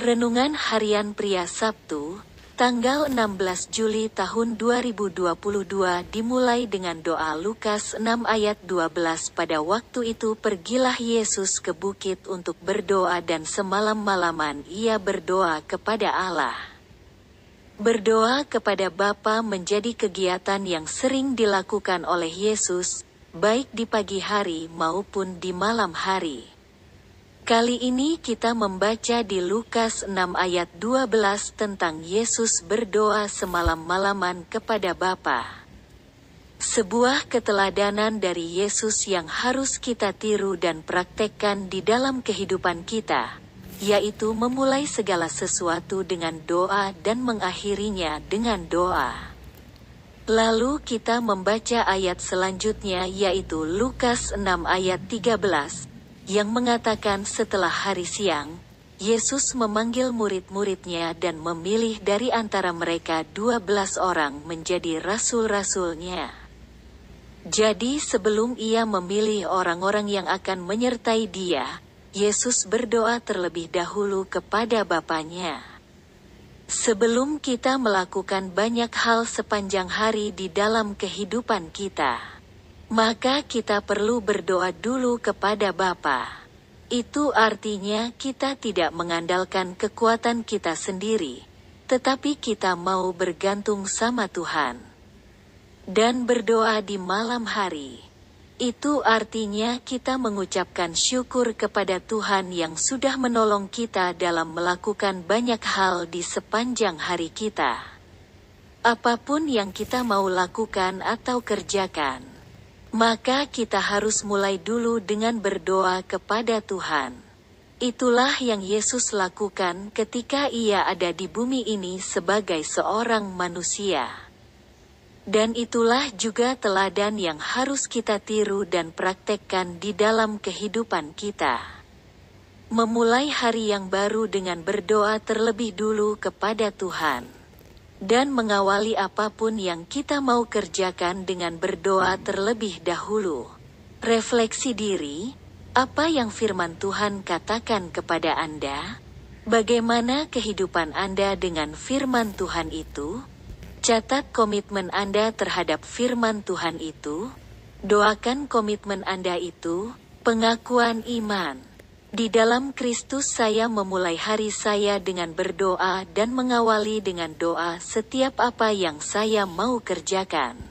Renungan Harian Pria Sabtu, tanggal 16 Juli tahun 2022 dimulai dengan doa Lukas 6 ayat 12 pada waktu itu pergilah Yesus ke bukit untuk berdoa dan semalam-malaman ia berdoa kepada Allah. Berdoa kepada Bapa menjadi kegiatan yang sering dilakukan oleh Yesus, baik di pagi hari maupun di malam hari. Kali ini kita membaca di Lukas 6 ayat 12 tentang Yesus berdoa semalam-malaman kepada Bapa. Sebuah keteladanan dari Yesus yang harus kita tiru dan praktekkan di dalam kehidupan kita, yaitu memulai segala sesuatu dengan doa dan mengakhirinya dengan doa. Lalu kita membaca ayat selanjutnya yaitu Lukas 6 ayat 13 yang mengatakan setelah hari siang, Yesus memanggil murid-muridnya dan memilih dari antara mereka dua belas orang menjadi rasul-rasulnya. Jadi sebelum ia memilih orang-orang yang akan menyertai dia, Yesus berdoa terlebih dahulu kepada Bapaknya. Sebelum kita melakukan banyak hal sepanjang hari di dalam kehidupan kita, maka kita perlu berdoa dulu kepada Bapa. Itu artinya kita tidak mengandalkan kekuatan kita sendiri, tetapi kita mau bergantung sama Tuhan. Dan berdoa di malam hari. Itu artinya kita mengucapkan syukur kepada Tuhan yang sudah menolong kita dalam melakukan banyak hal di sepanjang hari kita. Apa pun yang kita mau lakukan atau kerjakan, maka kita harus mulai dulu dengan berdoa kepada Tuhan. Itulah yang Yesus lakukan ketika Ia ada di bumi ini sebagai seorang manusia. Dan itulah juga teladan yang harus kita tiru dan praktekkan di dalam kehidupan kita. Memulai hari yang baru dengan berdoa terlebih dulu kepada Tuhan. Dan mengawali apa pun yang kita mau kerjakan dengan berdoa terlebih dahulu. Refleksi diri, apa yang firman Tuhan katakan kepada Anda? Bagaimana kehidupan Anda dengan firman Tuhan itu? Catat komitmen Anda terhadap firman Tuhan itu. Doakan komitmen Anda itu, pengakuan iman. Di dalam Kristus saya memulai hari saya dengan berdoa dan mengawali dengan doa setiap apa yang saya mau kerjakan.